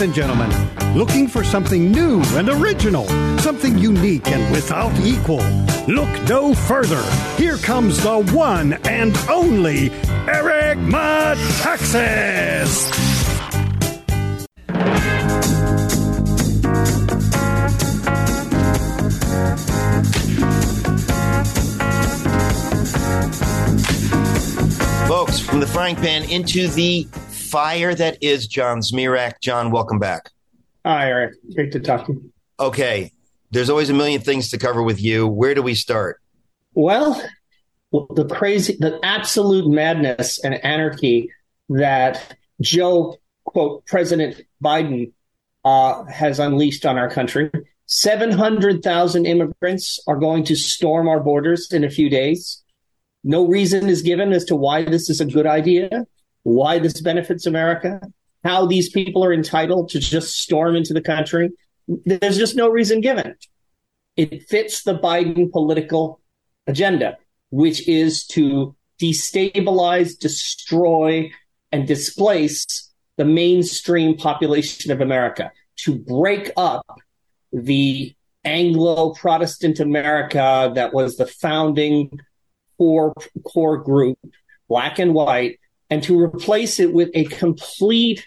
Ladies and gentlemen, looking for something new and original, something unique and without equal? Look no further. Here comes the one and only Eric Metaxas. Folks, from the frying pan into the fire that is John Zmirak. John, welcome back. Hi, Eric. Great to talk to you. Okay, there's always a million things to cover with you. Where do we start? Well, the crazy, the absolute madness and anarchy that Joe, quote, President Biden uh, has unleashed on our country. 700,000 immigrants are going to storm our borders in a few days. No reason is given as to why this is a good idea, why this benefits America, how these people are entitled to just storm into the country. There's just no reason given. It fits the Biden political agenda, which is to destabilize, destroy, and displace the mainstream population of America, to break up the Anglo Protestant America that was the founding core core group, black and white, and to replace it with a complete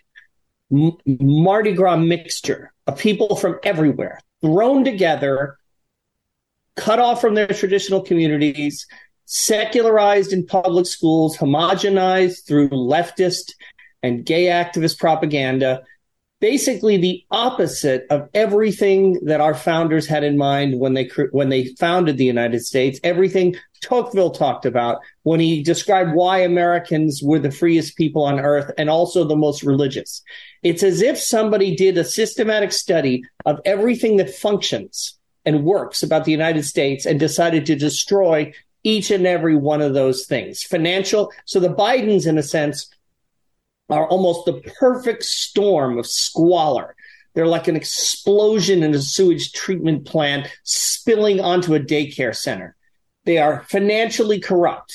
M- Mardi Gras mixture of people from everywhere thrown together, cut off from their traditional communities, secularized in public schools, homogenized through leftist and gay activist propaganda. Basically, the opposite of everything that our founders had in mind when they when they founded the United States. Everything Tocqueville talked about when he described why Americans were the freest people on earth and also the most religious. It's as if somebody did a systematic study of everything that functions and works about the United States and decided to destroy each and every one of those things. Financial. So the Bidens, in a sense, are almost the perfect storm of squalor. They're like an explosion in a sewage treatment plant spilling onto a daycare center. They are financially corrupt.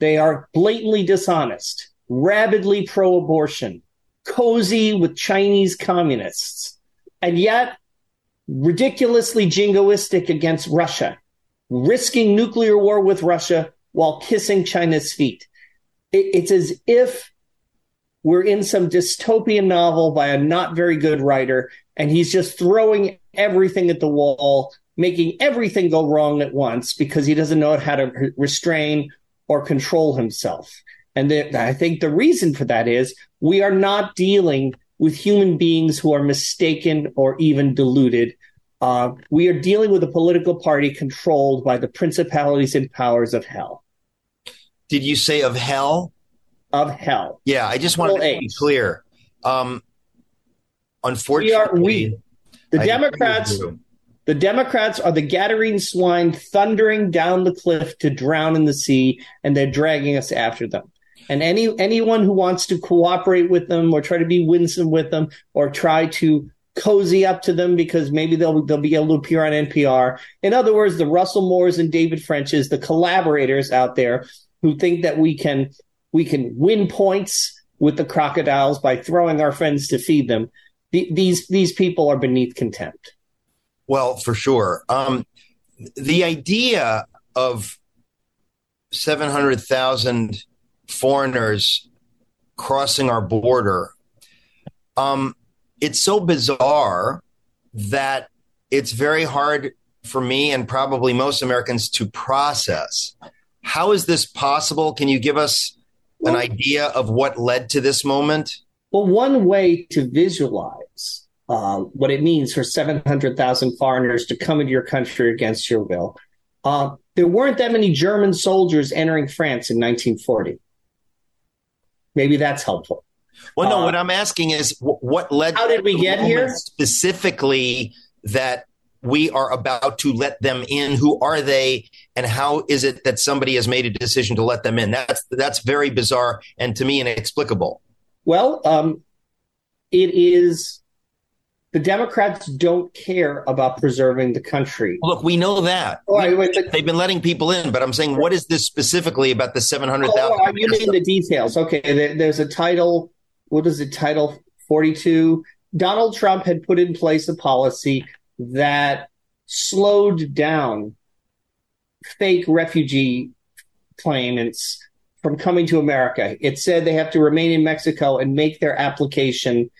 They are blatantly dishonest, rabidly pro abortion, cozy with Chinese communists, and yet ridiculously jingoistic against Russia, risking nuclear war with Russia while kissing China's feet. it's as if we're in some dystopian novel by a not very good writer, and he's just throwing everything at the wall making everything go wrong at once because he doesn't know how to restrain or control himself. And the, I think the reason for that is we are not dealing with human beings who are mistaken or even deluded. Uh, we are dealing with a political party controlled by the principalities and powers of hell. Did you say of hell? Of hell. Yeah, I just want to be clear. Um, unfortunately, we are, we, the I Democrats the Democrats are the Gadarene swine thundering down the cliff to drown in the sea, and they're dragging us after them. And any anyone who wants to cooperate with them or try to be winsome with them or try to cozy up to them because maybe they'll they'll be able to appear on NPR. In other words, the Russell Moores and David Frenches, the collaborators out there who think that we can we can win points with the crocodiles by throwing our friends to feed them. The, these these people are beneath contempt. Well, for sure. Um, the idea of 700,000 foreigners crossing our border, um, it's so bizarre that it's very hard for me and probably most Americans to process. How is this possible? Can you give us an idea of what led to this moment? Well, one way to visualize uh, what it means for 700,000 foreigners to come into your country against your will. Uh, there weren't that many German soldiers entering France in 1940. Maybe that's helpful. Well, no, uh, what I'm asking is what led How did we get here? Specifically, that we are about to let them in. Who are they? And how is it that somebody has made a decision to let them in? That's that's very bizarre and to me inexplicable. Well, um, it is the Democrats don't care about preserving the country. Look, we know that. Oh, wait, wait, They've been letting people in, but I'm saying, what is this specifically about the 700,000? Oh, you mean the details? Okay, there's a title. What is it? Title 42 Donald Trump had put in place a policy that slowed down fake refugee claimants from coming to America. It said they have to remain in Mexico and make their application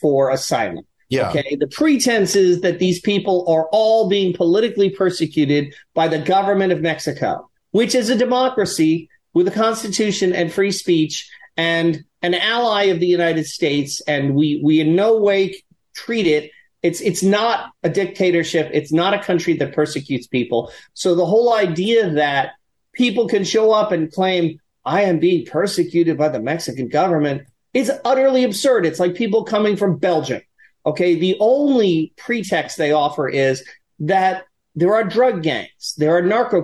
for asylum. Yeah. Okay. The pretense is that these people are all being politically persecuted by the government of Mexico, which is a democracy with a constitution and free speech and an ally of the United States. And we, we in no way treat it. It's, it's not a dictatorship. It's not a country that persecutes people. So the whole idea that people can show up and claim, I am being persecuted by the Mexican government is utterly absurd. It's like people coming from Belgium. Okay. The only pretext they offer is that there are drug gangs, there are narco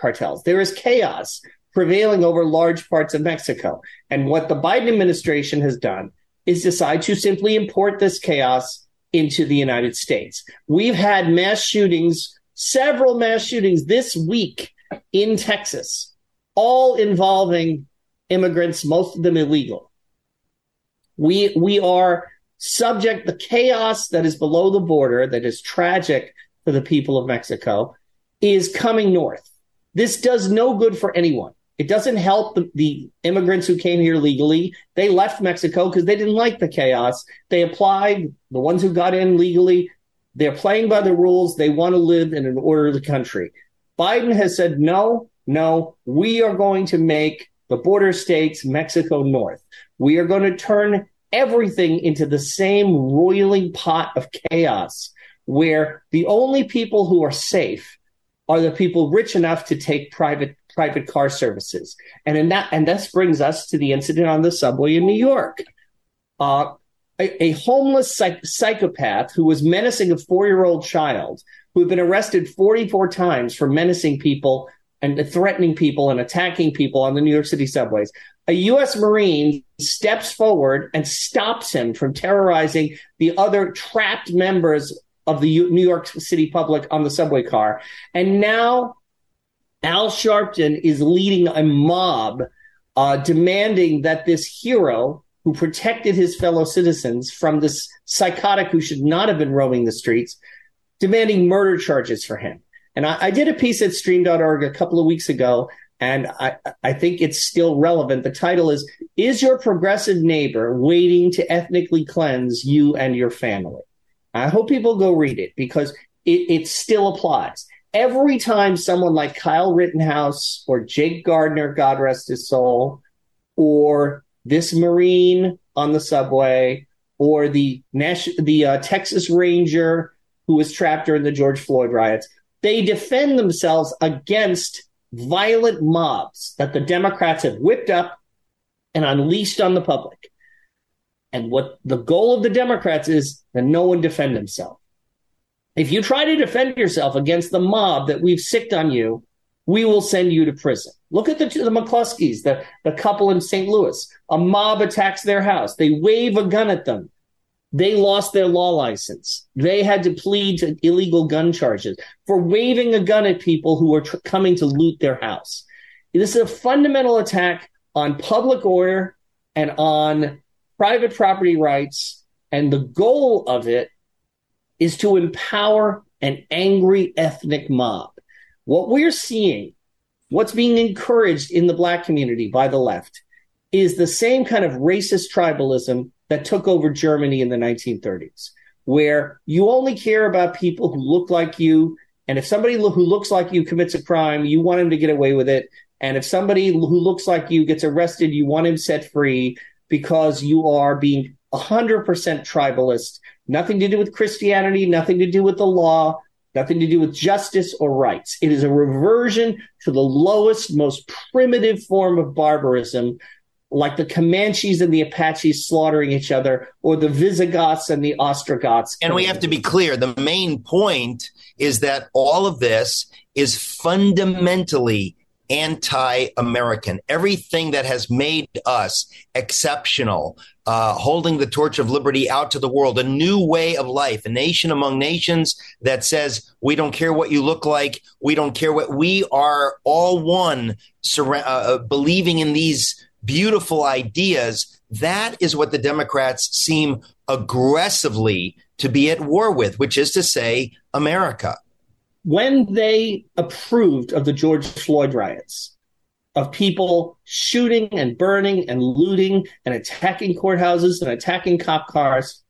cartels, there is chaos prevailing over large parts of Mexico. And what the Biden administration has done is decide to simply import this chaos into the United States. We've had mass shootings, several mass shootings this week in Texas, all involving immigrants, most of them illegal. We we are subject the chaos that is below the border that is tragic for the people of Mexico is coming north. This does no good for anyone. It doesn't help the, the immigrants who came here legally. They left Mexico because they didn't like the chaos. They applied, the ones who got in legally, they're playing by the rules. They want to live in an orderly country. Biden has said, no, no, we are going to make the border states Mexico North. We are going to turn everything into the same roiling pot of chaos where the only people who are safe are the people rich enough to take private private car services. And in that, and this brings us to the incident on the subway in New York. Uh, a, a, homeless psych- psychopath who was menacing a four year old child who had been arrested 44 times for menacing people and threatening people and attacking people on the New York City subways. A U.S. Marine steps forward and stops him from terrorizing the other trapped members of the New York City public on the subway car. And now Al Sharpton is leading a mob uh, demanding that this hero who protected his fellow citizens from this psychotic who should not have been roaming the streets, demanding murder charges for him. And I, I did a piece at stream.org a couple of weeks ago, and I, I think it's still relevant. The title is Is Your Progressive Neighbor Waiting to Ethnically Cleanse You and Your Family? I hope people go read it because it, it still applies every time someone like Kyle Rittenhouse or Jake Gardner, God rest his soul, or this Marine on the subway, or the the uh, Texas Ranger who was trapped during the George Floyd riots, they defend themselves against violent mobs that the Democrats have whipped up and unleashed on the public. And what the goal of the Democrats is that no one defend himself. If you try to defend yourself against the mob that we've sicked on you, we will send you to prison. Look at the, the McCloskeys, the, the couple in St. Louis. A mob attacks their house. They wave a gun at them. They lost their law license. They had to plead to illegal gun charges for waving a gun at people who were tr- coming to loot their house. This is a fundamental attack on public order and on private property rights. And the goal of it is to empower an angry ethnic mob. What we're seeing, what's being encouraged in the black community by the left, is the same kind of racist tribalism that took over Germany in the 1930s, where you only care about people who look like you. And if somebody who looks like you commits a crime, you want him to get away with it. And if somebody who looks like you gets arrested, you want him set free because you are being 100% tribalist Nothing to do with Christianity, nothing to do with the law, nothing to do with justice or rights. It is a reversion to the lowest, most primitive form of barbarism, like the Comanches and the Apaches slaughtering each other, or the Visigoths and the Ostrogoths. And we have to be clear the main point is that all of this is fundamentally anti American. Everything that has made us exceptional, uh, holding the torch of liberty out to the world, a new way of life, a nation among nations that says, we don't care what you look like, we don't care what we are all one, sur- uh, uh, believing in these beautiful ideas. That is what the Democrats seem aggressively to be at war with, which is to say, America. When they approved of the George Floyd riots, of people shooting and burning and looting and attacking courthouses and attacking cop cars,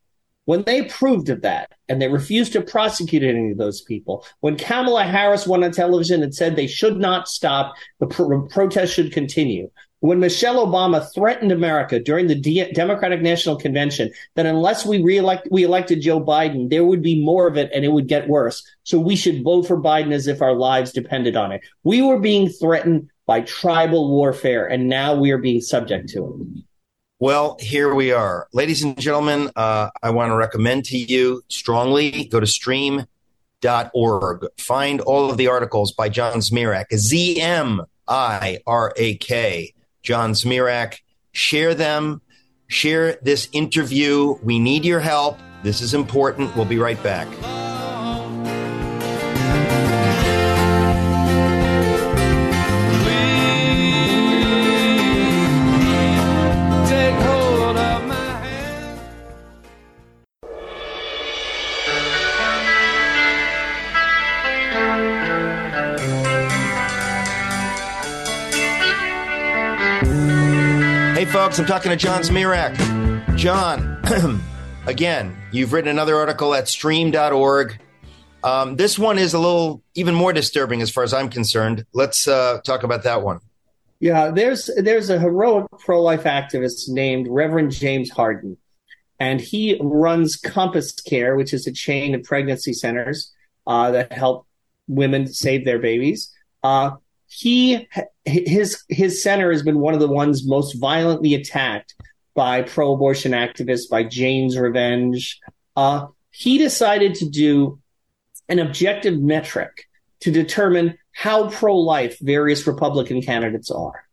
when they approved of that and they refused to prosecute any of those people, when Kamala Harris went on television and said they should not stop, the pro- protest should continue, when Michelle Obama threatened America during the D- Democratic National Convention that unless we reelect we elected Joe Biden, there would be more of it and it would get worse. So we should vote for Biden as if our lives depended on it. We were being threatened by tribal warfare, and now we are being subject to it. Well, here we are. Ladies and gentlemen, uh, I want to recommend to you strongly go to stream.org. Find all of the articles by John Zmirak, Z M I R A K, John Zmirak. Share them, share this interview. We need your help. This is important. We'll be right back. Folks. I'm talking to John Zmirak. John, again, you've written another article at stream.org. Um, this one is a little even more disturbing as far as I'm concerned. Let's uh, talk about that one. Yeah, there's there's a heroic pro-life activist named Reverend James Harden, and he runs Compass Care, which is a chain of pregnancy centers uh, that help women save their babies. Uh, he his his center has been one of the ones most violently attacked by pro-abortion activists, by Jane's Revenge. Uh, he decided to do an objective metric to determine how pro-life various Republican candidates are.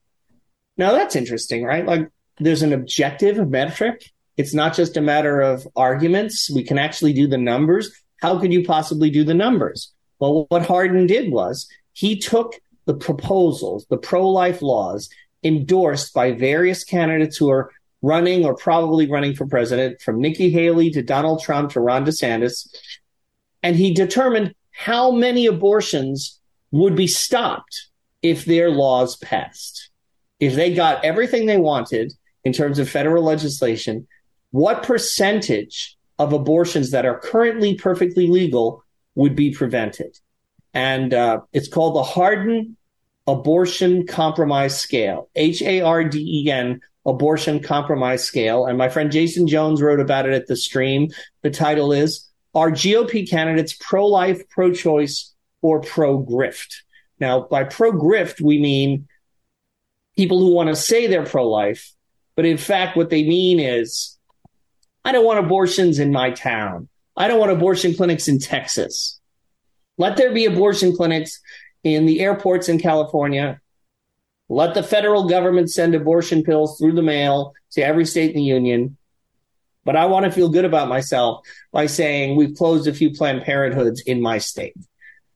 Now that's interesting, right? Like there's an objective metric. It's not just a matter of arguments. We can actually do the numbers. How could you possibly do the numbers? Well, what Harden did was he took the proposals, the pro life laws endorsed by various candidates who are running or probably running for president, from Nikki Haley to Donald Trump to Ron DeSantis. And he determined how many abortions would be stopped if their laws passed. If they got everything they wanted in terms of federal legislation, what percentage of abortions that are currently perfectly legal would be prevented? And uh, it's called the Harden Abortion Compromise Scale, H A R D E N Abortion Compromise Scale. And my friend Jason Jones wrote about it at the stream. The title is Are GOP candidates pro life, pro choice, or pro grift? Now, by pro grift, we mean people who want to say they're pro life, but in fact, what they mean is I don't want abortions in my town. I don't want abortion clinics in Texas. Let there be abortion clinics in the airports in California. Let the federal government send abortion pills through the mail to every state in the union. But I want to feel good about myself by saying we've closed a few Planned Parenthoods in my state.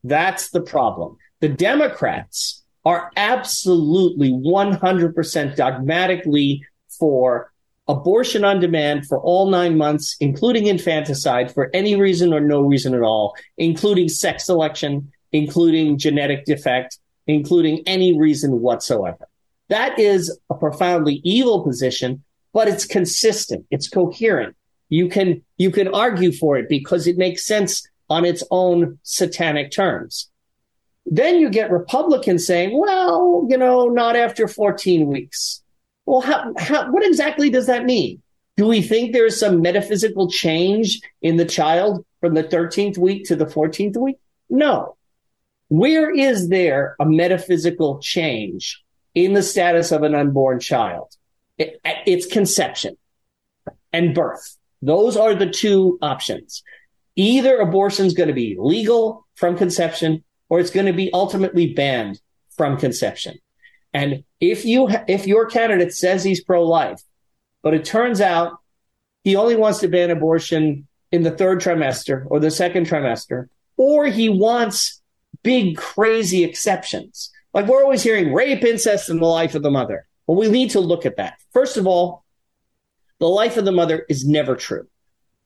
That's the problem. The Democrats are absolutely 100% dogmatically for abortion on demand for all nine months, including infanticide for any reason or no reason at all, including sex selection, including genetic defect, including any reason whatsoever. That is a profoundly evil position, but it's consistent. It's coherent. You can, you can argue for it because it makes sense on its own satanic terms. Then you get Republicans saying, well, you know, not after 14 weeks. Well, how, how, what exactly does that mean? Do we think there's some metaphysical change in the child from the 13th week to the 14th week? No. Where is there a metaphysical change in the status of an unborn child? It, it's conception and birth. Those are the two options. Either abortion is going to be legal from conception or it's going to be ultimately banned from conception. And if you if your candidate says he's pro-life, but it turns out he only wants to ban abortion in the third trimester or the second trimester, or he wants big crazy exceptions. Like we're always hearing rape, incest, and the life of the mother. Well, we need to look at that. First of all, the life of the mother is never true.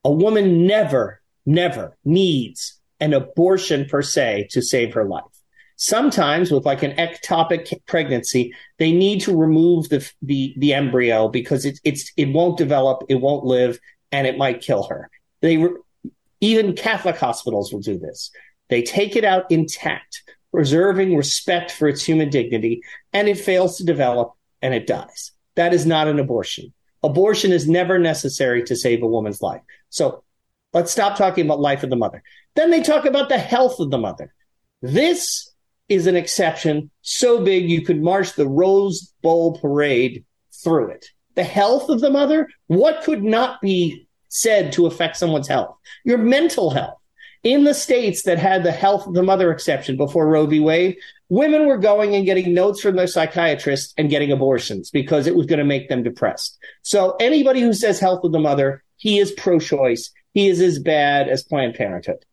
A woman never, never needs an abortion per se to save her life. Sometimes with like an ectopic pregnancy, they need to remove the, the, the embryo because it, it's, it won't develop, it won't live, and it might kill her. They, even Catholic hospitals will do this. They take it out intact, preserving respect for its human dignity, and it fails to develop and it dies. That is not an abortion. Abortion is never necessary to save a woman's life. So let's stop talking about life of the mother. Then they talk about the health of the mother. This is an exception so big you could march the Rose Bowl parade through it. The health of the mother, what could not be said to affect someone's health? Your mental health. In the states that had the health of the mother exception before Roe v. Wade, women were going and getting notes from their psychiatrists and getting abortions because it was going to make them depressed. So anybody who says health of the mother, he is pro-choice. He is as bad as Planned Parenthood.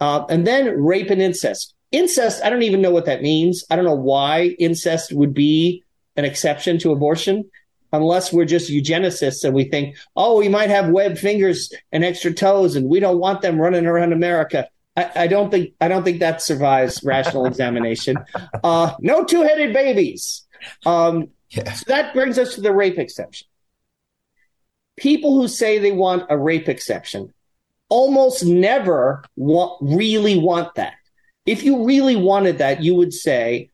Uh, and then rape and incest. Incest, I don't even know what that means. I don't know why incest would be an exception to abortion unless we're just eugenicists and we think, oh, we might have webbed fingers and extra toes and we don't want them running around America. I, I don't think I don't think that survives rational examination. Uh, no two-headed babies. Um, yeah. So that brings us to the rape exception. People who say they want a rape exception almost never want, really want that. If you really wanted that, you would say,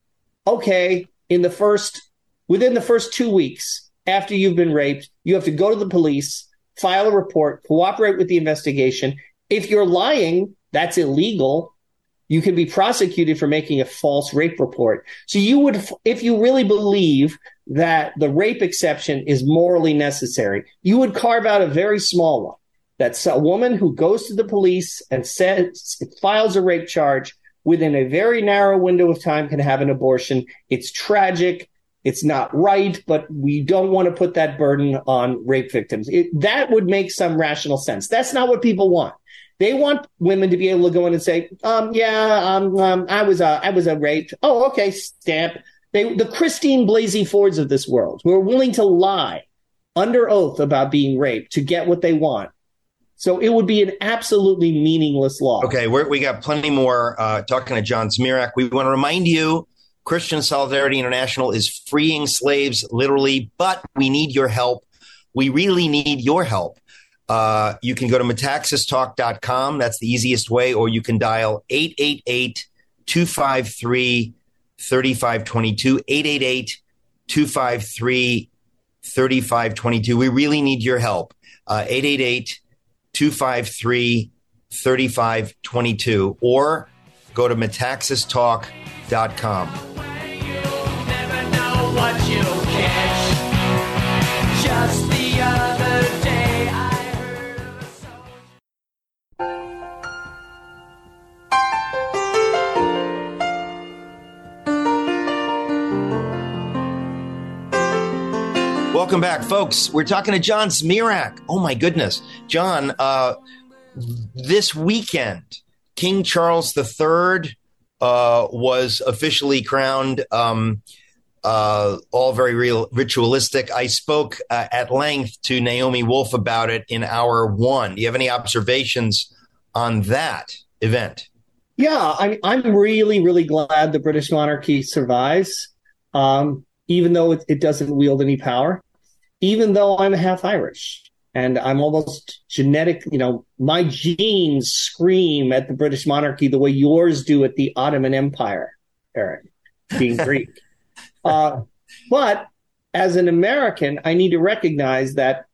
okay, in the first, within the first two weeks after you've been raped, you have to go to the police, file a report, cooperate with the investigation. If you're lying, that's illegal. You can be prosecuted for making a false rape report. So you would, if you really believe that the rape exception is morally necessary, you would carve out a very small one. That's a woman who goes to the police and says, files a rape charge within a very narrow window of time can have an abortion. It's tragic. It's not right, but we don't want to put that burden on rape victims. It, that would make some rational sense. That's not what people want. They want women to be able to go in and say, um, yeah, um, um, I was, I was a raped. Oh, okay. Stamp. They, the Christine Blasey Fords of this world who are willing to lie under oath about being raped to get what they want so it would be an absolutely meaningless law. Okay, we got plenty more uh, talking to John Zmirak. We want to remind you Christian Solidarity International is freeing slaves literally, but we need your help. We really need your help. Uh, you can go to metaxastalk.com. That's the easiest way, or you can dial 888 253 3522. 888 253 3522. We really need your help. Uh, 888 253 3522 or go to metaxastalk.com. Welcome back, folks. We're talking to John Zmirak. Oh my goodness, John. Uh, this weekend, King Charles III uh, was officially crowned. Um, uh, all very real, ritualistic. I spoke uh, at length to Naomi Wolf about it in hour one. Do you have any observations on that event? Yeah, I'm, I'm really, really glad the British monarchy survives, um, even though it, it doesn't wield any power even though I'm half Irish and I'm almost genetic, you know, my genes scream at the British monarchy the way yours do at the Ottoman Empire, Eric, being Greek. Uh, but as an American, I need to recognize that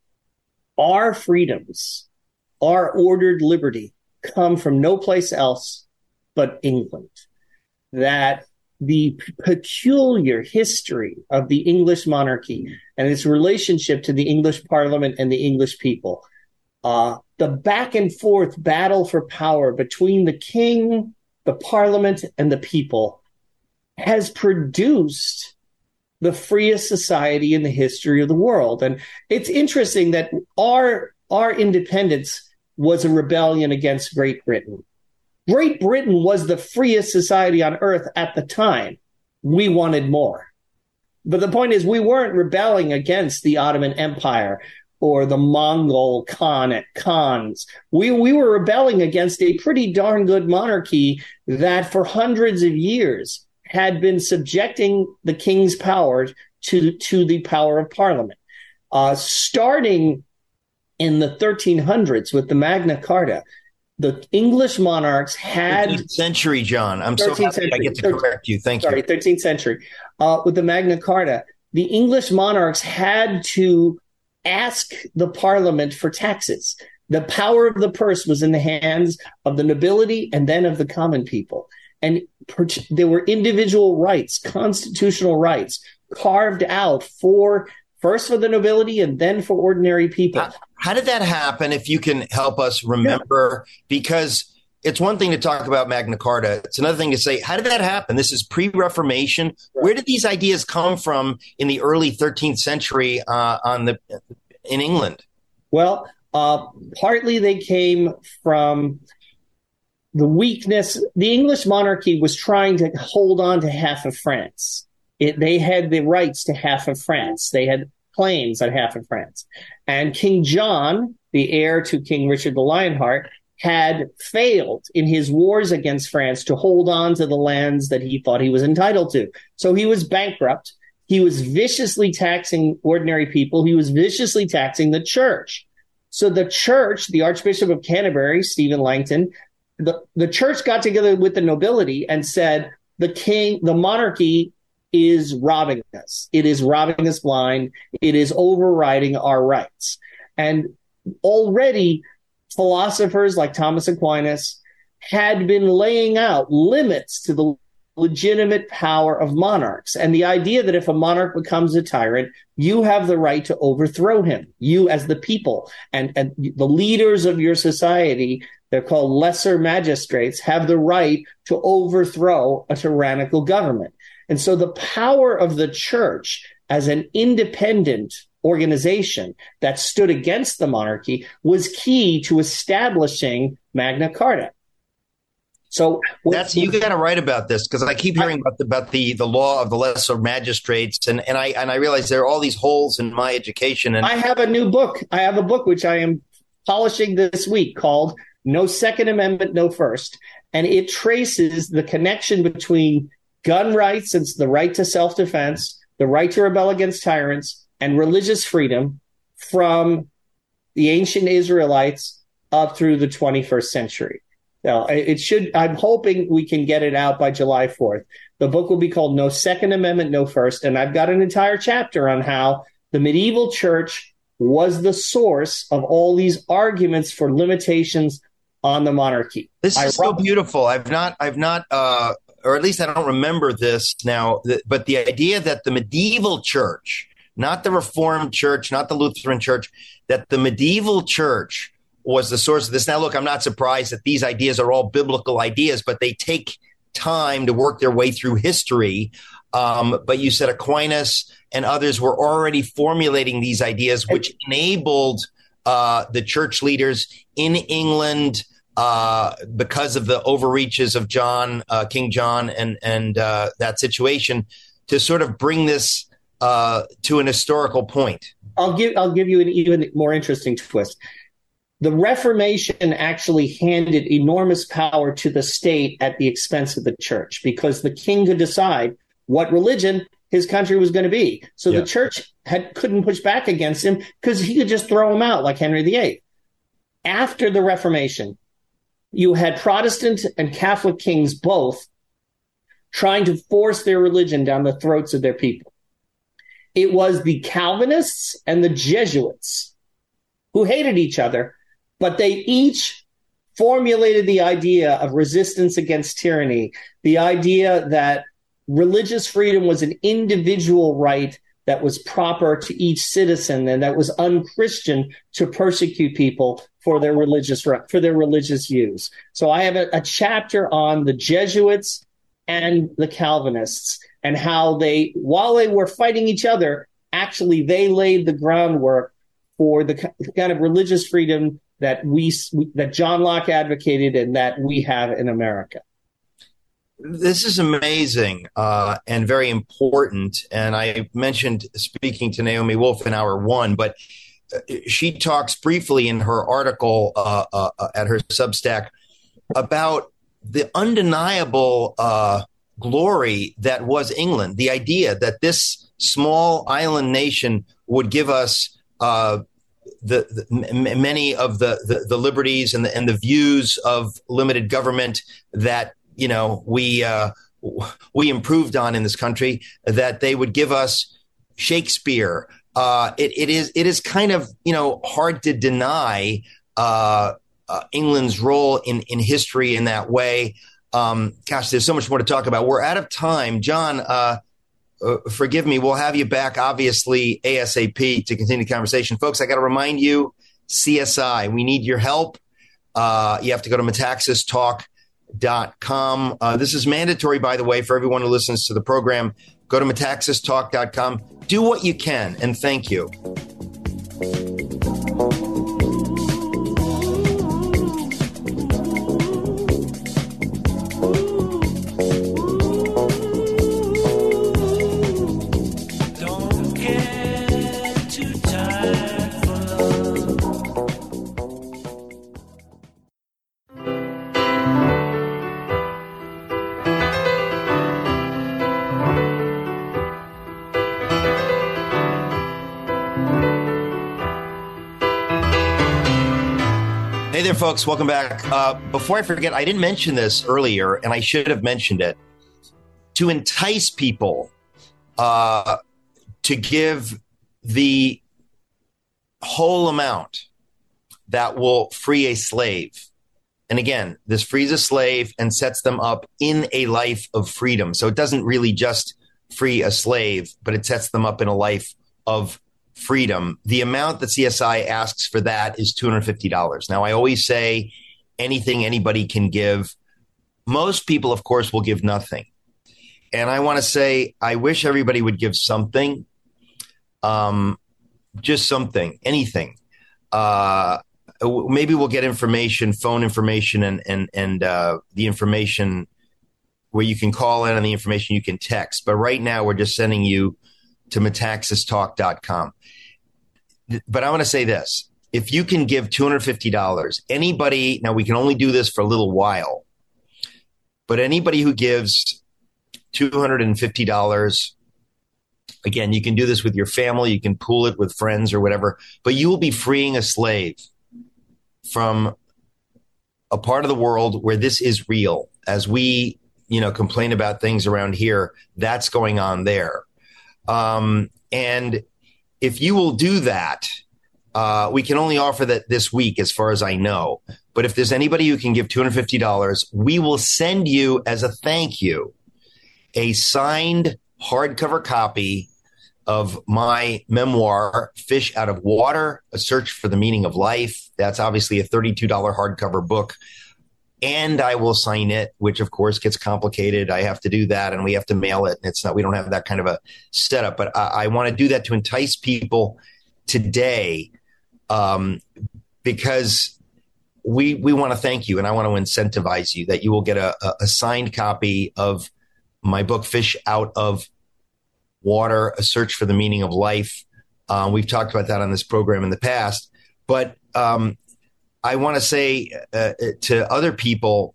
our freedoms, our ordered liberty come from no place else but England. That the peculiar history of the English monarchy and its relationship to the English parliament and the English people. Uh, the back and forth battle for power between the king, the parliament, and the people has produced the freest society in the history of the world. And it's interesting that our, our independence was a rebellion against Great Britain. Great Britain was the freest society on earth at the time. We wanted more. But the point is, we weren't rebelling against the Ottoman Empire or the Mongol Khan at Khans. We, we were rebelling against a pretty darn good monarchy that for hundreds of years had been subjecting the king's power to, to the power of parliament. Uh, starting in the 1300s with the Magna Carta, the English monarchs had 13th century, John. I'm so happy century, I get to 13th, correct you. Thank sorry, you. Sorry, 13th century. Uh, with the Magna Carta, the English monarchs had to ask the parliament for taxes. The power of the purse was in the hands of the nobility and then of the common people. And per- there were individual rights, constitutional rights carved out for first for the nobility and then for ordinary people. How, did that happen? If you can help us remember, yeah. because it's one thing to talk about Magna Carta. It's another thing to say, how did that happen? This is pre-Reformation. Right. Where did these ideas come from in the early 13th century uh, on the in England? Well, uh, partly they came from the weakness. The English monarchy was trying to hold on to half of France. It, they had the rights to half of France. They had claims on half of France. And King John, the heir to King Richard the Lionheart, had failed in his wars against France to hold on to the lands that he thought he was entitled to. So he was bankrupt. He was viciously taxing ordinary people. He was viciously taxing the church. So the church, the Archbishop of Canterbury, Stephen Langton, the, the church got together with the nobility and said, the king, the monarchy is robbing us. It is robbing us blind. It is overriding our rights. And already philosophers like Thomas Aquinas had been laying out limits to the legitimate power of monarchs and the idea that if a monarch becomes a tyrant, you have the right to overthrow him. You as the people and, and the leaders of your society, they're called lesser magistrates, have the right to overthrow a tyrannical government. And so the power of the church as an independent organization that stood against the monarchy was key to establishing Magna Carta. So that's you got to write about this because I keep hearing I, about the about the the law of the lesser magistrates and and I and I realize there are all these holes in my education and I have a new book. I have a book which I am polishing this week called No Second Amendment, No First, and it traces the connection between gun rights and the right to self defense, the right to rebel against tyrants, and religious freedom from the ancient Israelites up through the 21st century. Now, it should, I'm hoping we can get it out by July 4th. The book will be called No Second Amendment, No First. And I've got an entire chapter on how the medieval church was the source of all these arguments for limitations on the monarchy. This is so beautiful. I've not, I've not, uh, or at least I don't remember this now, but the idea that the medieval church, not the Reformed church, not the Lutheran church, that the medieval church was the source of this. Now, look, I'm not surprised that these ideas are all biblical ideas, but they take time to work their way through history. Um, but you said Aquinas and others were already formulating these ideas, which enabled uh, the church leaders in England, uh, because of the overreaches of John, uh, King John, and and uh, that situation, to sort of bring this uh, to an historical point. I'll give I'll give you an even more interesting twist. The Reformation actually handed enormous power to the state at the expense of the church because the king could decide what religion his country was going to be. So yeah. the church had couldn't push back against him because he could just throw him out like Henry VIII. After the Reformation, you had Protestant and Catholic kings both trying to force their religion down the throats of their people. It was the Calvinists and the Jesuits who hated each other, but they each formulated the idea of resistance against tyranny, the idea that religious freedom was an individual right that was proper to each citizen and that was unchristian to persecute people for their religious for their religious views. So I have a, a chapter on the Jesuits and the Calvinists and how they, while they were fighting each other, actually they laid the groundwork for the kind of religious freedom that we that John Locke advocated and that we have in America. This is amazing uh, and very important. And I mentioned speaking to Naomi Wolf in hour one, but uh, she talks briefly in her article uh, uh, at her Substack about the undeniable uh, glory that was England. The idea that this small island nation would give us uh, the, the m- many of the, the, the liberties and the and the views of limited government that you know we uh, we improved on in this country that they would give us Shakespeare. Uh, it, it is it is kind of you know hard to deny uh, uh, England's role in in history in that way. Um, gosh, there's so much more to talk about. We're out of time, John. Uh, uh, forgive me. We'll have you back, obviously, ASAP to continue the conversation. Folks, I got to remind you CSI, we need your help. Uh, you have to go to metaxastalk.com. Uh, this is mandatory, by the way, for everyone who listens to the program. Go to metaxastalk.com. Do what you can, and thank you. Folks. Welcome back. Uh, before I forget, I didn't mention this earlier, and I should have mentioned it. To entice people uh, to give the whole amount that will free a slave. And again, this frees a slave and sets them up in a life of freedom. So it doesn't really just free a slave, but it sets them up in a life of freedom. The amount that CSI asks for that is $250. Now, I always say anything anybody can give. Most people, of course, will give nothing. And I want to say, I wish everybody would give something, um, just something, anything. Uh, maybe we'll get information, phone information, and and and uh, the information where you can call in and the information you can text. But right now, we're just sending you to metaxastalk.com but I want to say this. If you can give $250, anybody, now we can only do this for a little while, but anybody who gives $250, again, you can do this with your family, you can pool it with friends or whatever, but you will be freeing a slave from a part of the world where this is real. As we, you know, complain about things around here, that's going on there. Um, and if you will do that, uh, we can only offer that this week, as far as I know. But if there's anybody who can give $250, we will send you as a thank you a signed hardcover copy of my memoir, Fish Out of Water, A Search for the Meaning of Life. That's obviously a $32 hardcover book and I will sign it, which of course gets complicated. I have to do that and we have to mail it. And it's not, we don't have that kind of a setup, but I, I want to do that to entice people today um, because we, we want to thank you and I want to incentivize you that you will get a, a signed copy of my book, Fish Out of Water, A Search for the Meaning of Life. Uh, we've talked about that on this program in the past, but um, I want to say uh, to other people,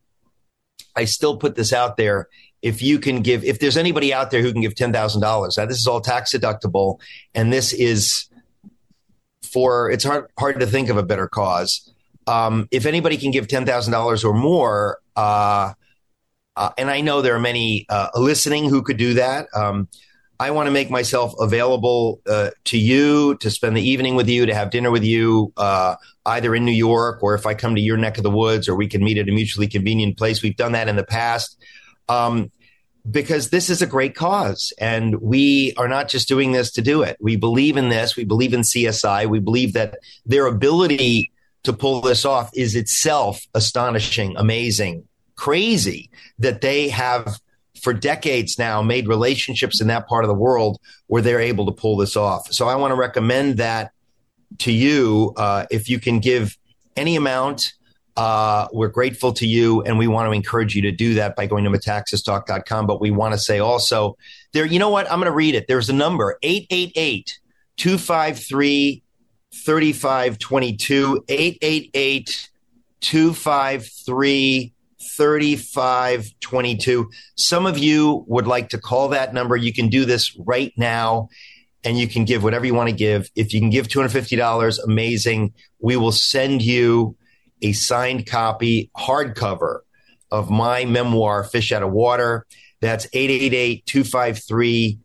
I still put this out there. If you can give, if there's anybody out there who can give ten thousand dollars, now this is all tax deductible, and this is for it's hard hard to think of a better cause. Um, if anybody can give ten thousand dollars or more, uh, uh, and I know there are many uh, listening who could do that. Um, I want to make myself available uh, to you to spend the evening with you, to have dinner with you, uh, either in New York or if I come to your neck of the woods, or we can meet at a mutually convenient place. We've done that in the past. Um, because this is a great cause and we are not just doing this to do it. We believe in this. We believe in CSI. We believe that their ability to pull this off is itself astonishing, amazing, crazy that they have for decades now made relationships in that part of the world where they're able to pull this off. So I want to recommend that to you uh, if you can give any amount. Uh, we're grateful to you, and we want to encourage you to do that by going to metaxastalk.com. But we want to say also there, you know what? I'm going to read it. There's a number 888 253 3522. 888 253 3522. Some of you would like to call that number. You can do this right now and you can give whatever you want to give. If you can give $250, amazing. We will send you a signed copy, hardcover of my memoir, Fish Out of Water. That's 888 253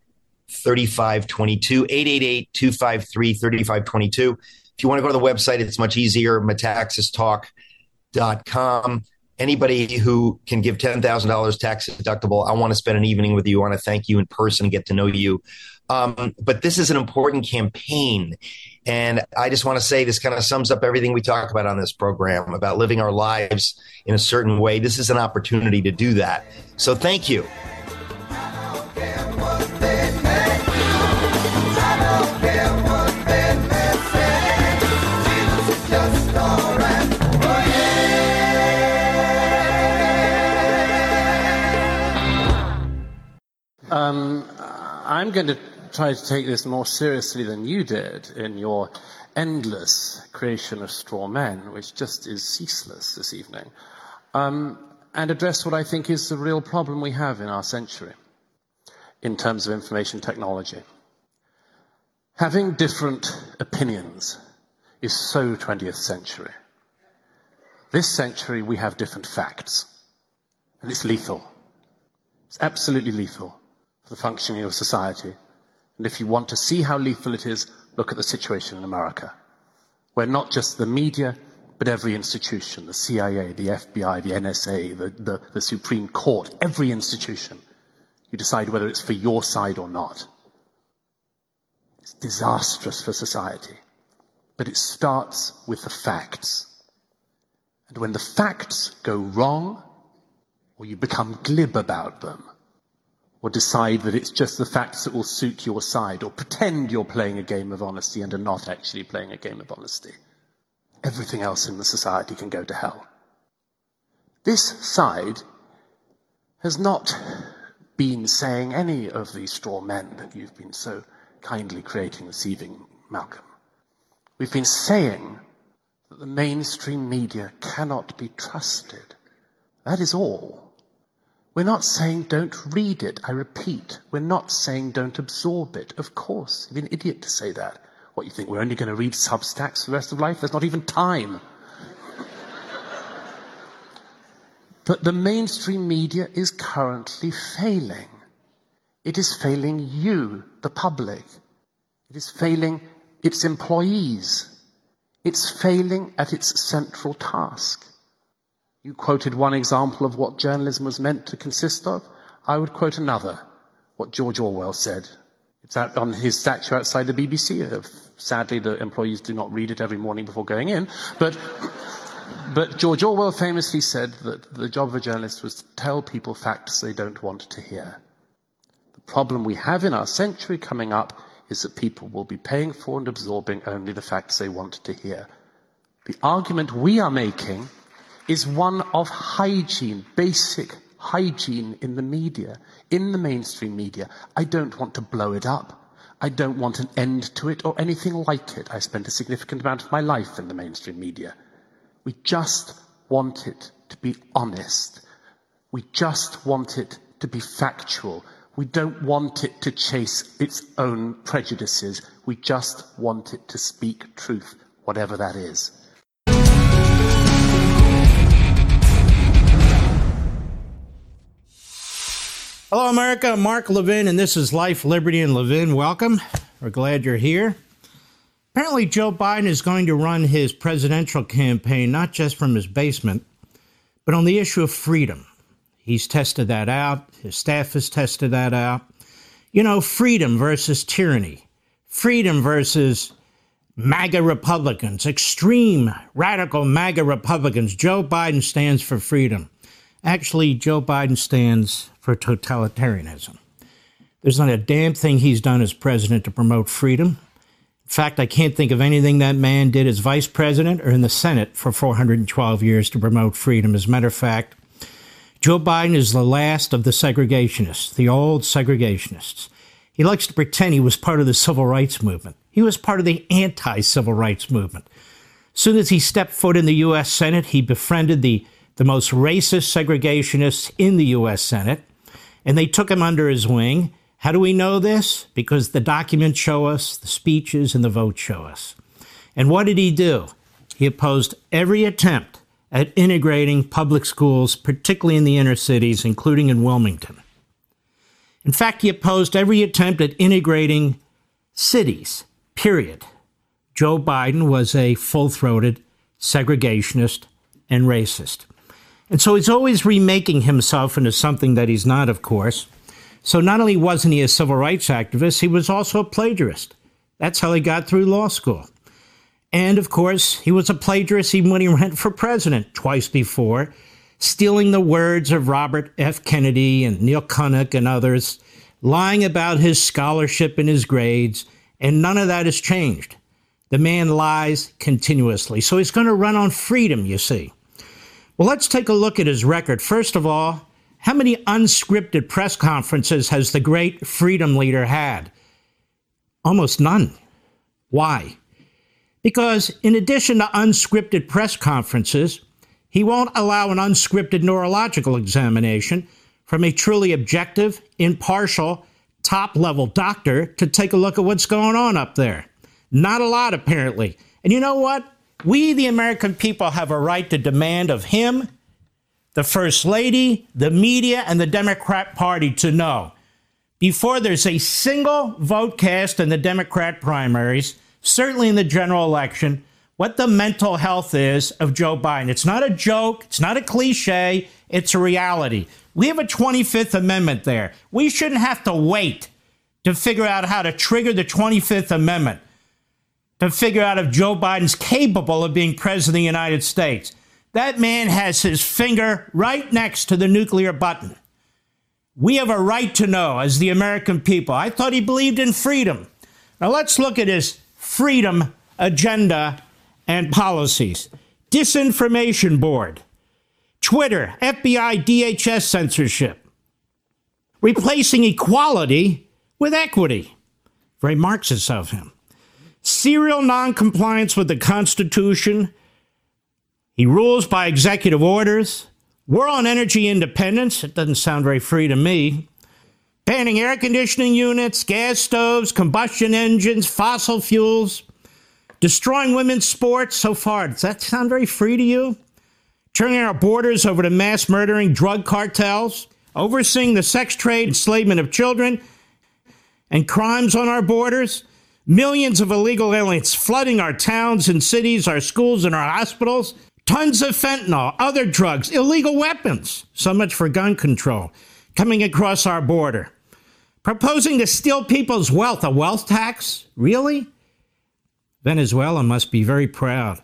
3522. 888 253 3522. If you want to go to the website, it's much easier, metaxastalk.com. Anybody who can give $10,000 tax deductible, I want to spend an evening with you. I want to thank you in person, get to know you. Um, but this is an important campaign. And I just want to say this kind of sums up everything we talk about on this program about living our lives in a certain way. This is an opportunity to do that. So thank you. Um, I'm going to try to take this more seriously than you did in your endless creation of straw men, which just is ceaseless this evening, um, and address what I think is the real problem we have in our century in terms of information technology. Having different opinions is so 20th century. This century, we have different facts, and it's lethal. It's absolutely lethal the functioning of society. And if you want to see how lethal it is, look at the situation in America, where not just the media, but every institution, the CIA, the FBI, the NSA, the, the, the Supreme Court, every institution, you decide whether it's for your side or not. It's disastrous for society. But it starts with the facts. And when the facts go wrong, or you become glib about them, or decide that it's just the facts that will suit your side, or pretend you're playing a game of honesty and are not actually playing a game of honesty. Everything else in the society can go to hell. This side has not been saying any of these straw men that you've been so kindly creating this evening, Malcolm. We've been saying that the mainstream media cannot be trusted. That is all. We're not saying don't read it. I repeat, we're not saying don't absorb it. Of course, you'd be an idiot to say that. What, you think we're only going to read Substacks for the rest of life? There's not even time. but the mainstream media is currently failing. It is failing you, the public. It is failing its employees. It's failing at its central task. You quoted one example of what journalism was meant to consist of. I would quote another, what George Orwell said. It's out on his statue outside the BBC. Uh, sadly, the employees do not read it every morning before going in. But, but George Orwell famously said that the job of a journalist was to tell people facts they don't want to hear. The problem we have in our century coming up is that people will be paying for and absorbing only the facts they want to hear. The argument we are making is one of hygiene, basic hygiene in the media, in the mainstream media. I don't want to blow it up. I don't want an end to it or anything like it. I spent a significant amount of my life in the mainstream media. We just want it to be honest. We just want it to be factual. We don't want it to chase its own prejudices. We just want it to speak truth, whatever that is. Hello, America. Mark Levin, and this is Life, Liberty, and Levin. Welcome. We're glad you're here. Apparently, Joe Biden is going to run his presidential campaign not just from his basement, but on the issue of freedom. He's tested that out, his staff has tested that out. You know, freedom versus tyranny, freedom versus MAGA Republicans, extreme, radical MAGA Republicans. Joe Biden stands for freedom. Actually, Joe Biden stands for totalitarianism. There's not a damn thing he's done as president to promote freedom. In fact, I can't think of anything that man did as vice president or in the Senate for 412 years to promote freedom. As a matter of fact, Joe Biden is the last of the segregationists, the old segregationists. He likes to pretend he was part of the civil rights movement. He was part of the anti civil rights movement. As soon as he stepped foot in the U.S. Senate, he befriended the, the most racist segregationists in the U.S. Senate, and they took him under his wing how do we know this? Because the documents show us, the speeches and the votes show us. And what did he do? He opposed every attempt at integrating public schools, particularly in the inner cities, including in Wilmington. In fact, he opposed every attempt at integrating cities, period. Joe Biden was a full throated segregationist and racist. And so he's always remaking himself into something that he's not, of course. So not only wasn't he a civil rights activist, he was also a plagiarist. That's how he got through law school. And of course, he was a plagiarist even when he ran for president twice before, stealing the words of Robert F. Kennedy and Neil Kinnock and others, lying about his scholarship and his grades, and none of that has changed. The man lies continuously. So he's going to run on freedom, you see. Well, let's take a look at his record. First of all, how many unscripted press conferences has the great freedom leader had? Almost none. Why? Because in addition to unscripted press conferences, he won't allow an unscripted neurological examination from a truly objective, impartial, top level doctor to take a look at what's going on up there. Not a lot, apparently. And you know what? We, the American people, have a right to demand of him the First Lady, the media, and the Democrat Party to know before there's a single vote cast in the Democrat primaries, certainly in the general election, what the mental health is of Joe Biden. It's not a joke, it's not a cliche, it's a reality. We have a 25th Amendment there. We shouldn't have to wait to figure out how to trigger the 25th Amendment to figure out if Joe Biden's capable of being president of the United States. That man has his finger right next to the nuclear button. We have a right to know as the American people. I thought he believed in freedom. Now let's look at his freedom agenda and policies. Disinformation Board, Twitter, FBI, DHS censorship, replacing equality with equity. Very Marxist of him. Serial noncompliance with the Constitution he rules by executive orders. We're on energy independence. It doesn't sound very free to me. Banning air conditioning units, gas stoves, combustion engines, fossil fuels. Destroying women's sports so far. Does that sound very free to you? Turning our borders over to mass murdering drug cartels, overseeing the sex trade, enslavement of children, and crimes on our borders. Millions of illegal aliens flooding our towns and cities, our schools, and our hospitals tons of fentanyl, other drugs, illegal weapons. So much for gun control coming across our border. Proposing to steal people's wealth, a wealth tax? Really? Venezuela must be very proud.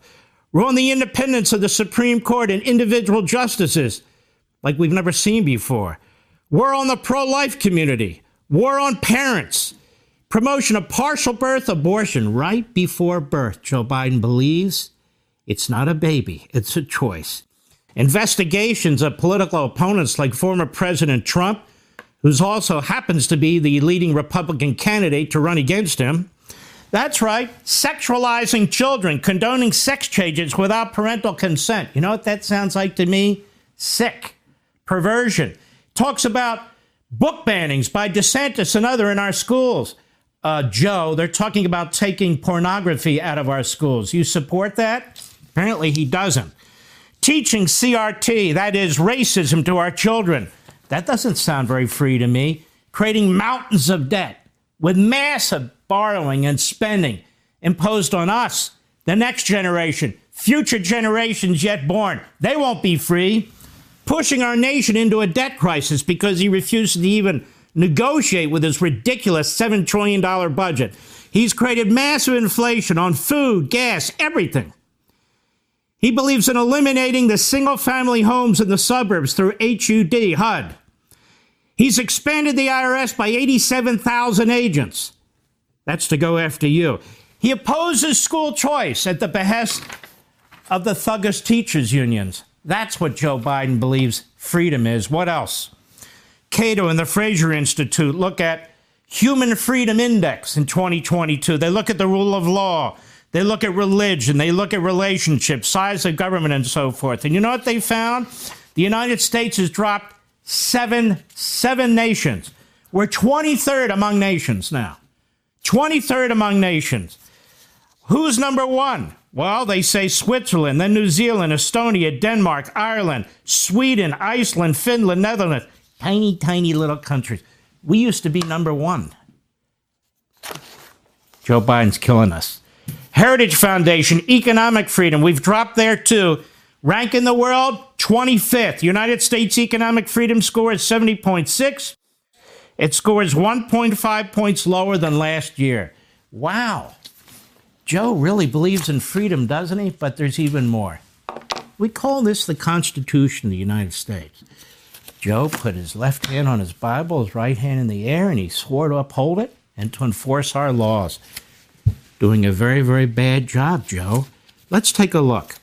We're on the independence of the Supreme Court and individual justices like we've never seen before. We're on the pro life community. War on parents. Promotion of partial birth abortion right before birth, Joe Biden believes. It's not a baby, it's a choice. Investigations of political opponents like former President Trump, who also happens to be the leading Republican candidate to run against him. That's right, sexualizing children, condoning sex changes without parental consent. You know what that sounds like to me? Sick. Perversion. Talks about book bannings by DeSantis and other in our schools. Uh, Joe, they're talking about taking pornography out of our schools. You support that? Apparently, he doesn't. Teaching CRT, that is racism, to our children. That doesn't sound very free to me. Creating mountains of debt with massive borrowing and spending imposed on us, the next generation, future generations yet born. They won't be free. Pushing our nation into a debt crisis because he refuses to even negotiate with his ridiculous $7 trillion budget. He's created massive inflation on food, gas, everything. He believes in eliminating the single family homes in the suburbs through HUD, HUD. He's expanded the IRS by 87,000 agents. That's to go after you. He opposes school choice at the behest of the thuggish teachers' unions. That's what Joe Biden believes freedom is. What else? Cato and the Fraser Institute look at Human Freedom Index in 2022. They look at the rule of law. They look at religion. They look at relationships, size of government, and so forth. And you know what they found? The United States has dropped seven, seven nations. We're 23rd among nations now. 23rd among nations. Who's number one? Well, they say Switzerland, then New Zealand, Estonia, Denmark, Ireland, Sweden, Iceland, Finland, Netherlands. Tiny, tiny little countries. We used to be number one. Joe Biden's killing us. Heritage Foundation, economic freedom. We've dropped there too. Rank in the world, 25th. United States economic freedom score is 70.6. It scores 1.5 points lower than last year. Wow. Joe really believes in freedom, doesn't he? But there's even more. We call this the Constitution of the United States. Joe put his left hand on his Bible, his right hand in the air, and he swore to uphold it and to enforce our laws. Doing a very, very bad job, Joe. Let's take a look.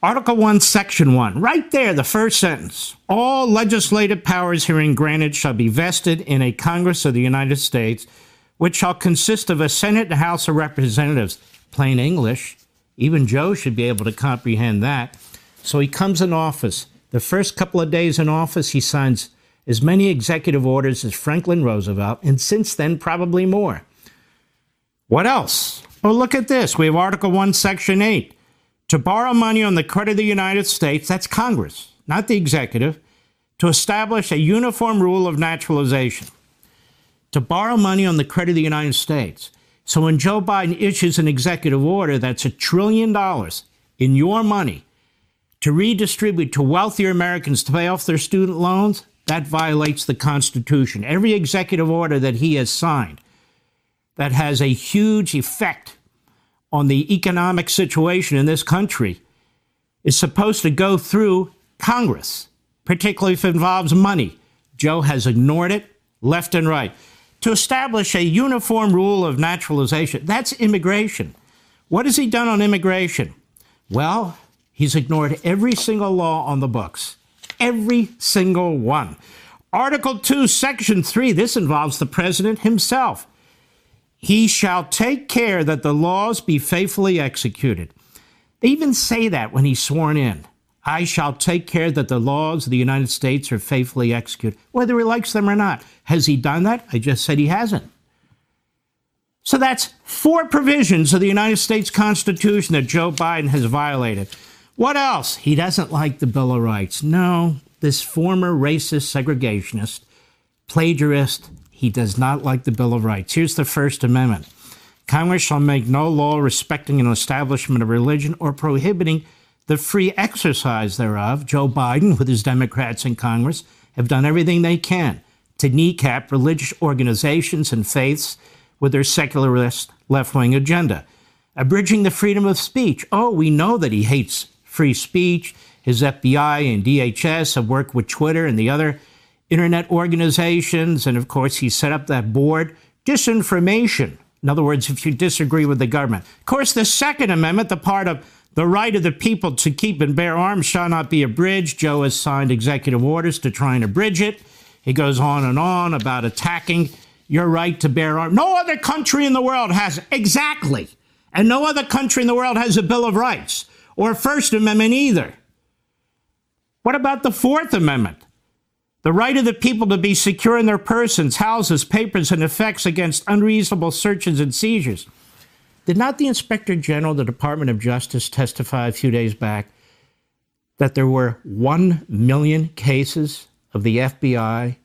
Article 1, Section 1, right there, the first sentence. All legislative powers herein granted shall be vested in a Congress of the United States, which shall consist of a Senate and House of Representatives. Plain English. Even Joe should be able to comprehend that. So he comes in office. The first couple of days in office, he signs as many executive orders as Franklin Roosevelt, and since then, probably more. What else? Oh, look at this. We have Article 1, Section 8 to borrow money on the credit of the United States, that's Congress, not the executive, to establish a uniform rule of naturalization. To borrow money on the credit of the United States. So when Joe Biden issues an executive order that's a trillion dollars in your money to redistribute to wealthier Americans to pay off their student loans, that violates the Constitution. Every executive order that he has signed that has a huge effect on the economic situation in this country is supposed to go through Congress, particularly if it involves money. Joe has ignored it left and right. To establish a uniform rule of naturalization, that's immigration. What has he done on immigration? Well, he's ignored every single law on the books, every single one. Article 2, Section 3, this involves the president himself. He shall take care that the laws be faithfully executed. They even say that when he's sworn in. I shall take care that the laws of the United States are faithfully executed, whether he likes them or not. Has he done that? I just said he hasn't. So that's four provisions of the United States Constitution that Joe Biden has violated. What else? He doesn't like the Bill of Rights. No, this former racist segregationist, plagiarist, he does not like the Bill of Rights. Here's the First Amendment Congress shall make no law respecting an establishment of religion or prohibiting the free exercise thereof. Joe Biden, with his Democrats in Congress, have done everything they can to kneecap religious organizations and faiths with their secularist left wing agenda. Abridging the freedom of speech. Oh, we know that he hates free speech. His FBI and DHS have worked with Twitter and the other internet organizations, and of course, he set up that board. Disinformation. In other words, if you disagree with the government. Of course, the Second Amendment, the part of the right of the people to keep and bear arms shall not be abridged. Joe has signed executive orders to try and abridge it. He goes on and on about attacking your right to bear arms. No other country in the world has exactly. And no other country in the world has a Bill of Rights or First Amendment either. What about the Fourth Amendment? The right of the people to be secure in their persons, houses, papers, and effects against unreasonable searches and seizures. Did not the Inspector General of the Department of Justice testify a few days back that there were 1 million cases of the FBI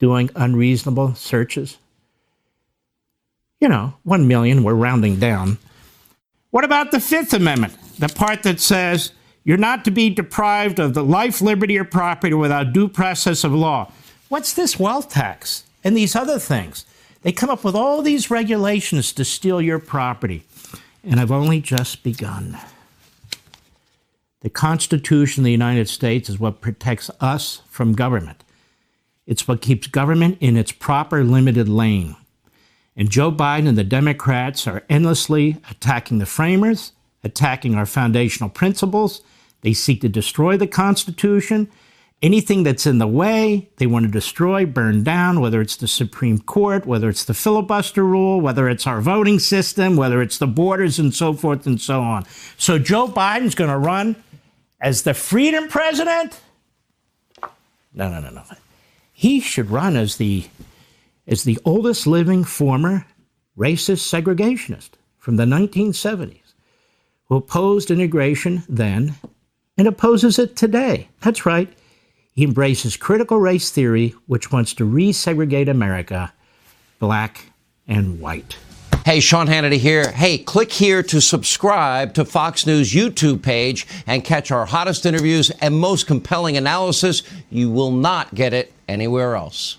doing unreasonable searches? You know, 1 million, we're rounding down. What about the Fifth Amendment, the part that says you're not to be deprived of the life, liberty, or property without due process of law. What's this wealth tax and these other things? They come up with all these regulations to steal your property. And I've only just begun. The Constitution of the United States is what protects us from government. It's what keeps government in its proper limited lane. And Joe Biden and the Democrats are endlessly attacking the framers, attacking our foundational principles. They seek to destroy the Constitution. Anything that's in the way, they want to destroy, burn down, whether it's the Supreme Court, whether it's the filibuster rule, whether it's our voting system, whether it's the borders, and so forth and so on. So Joe Biden's going to run as the freedom president? No, no, no, no. He should run as the as the oldest living former racist segregationist from the 1970s who opposed integration then and opposes it today. That's right. He embraces critical race theory, which wants to resegregate America, black and white. Hey, Sean Hannity here. Hey, click here to subscribe to Fox News YouTube page and catch our hottest interviews and most compelling analysis. You will not get it anywhere else.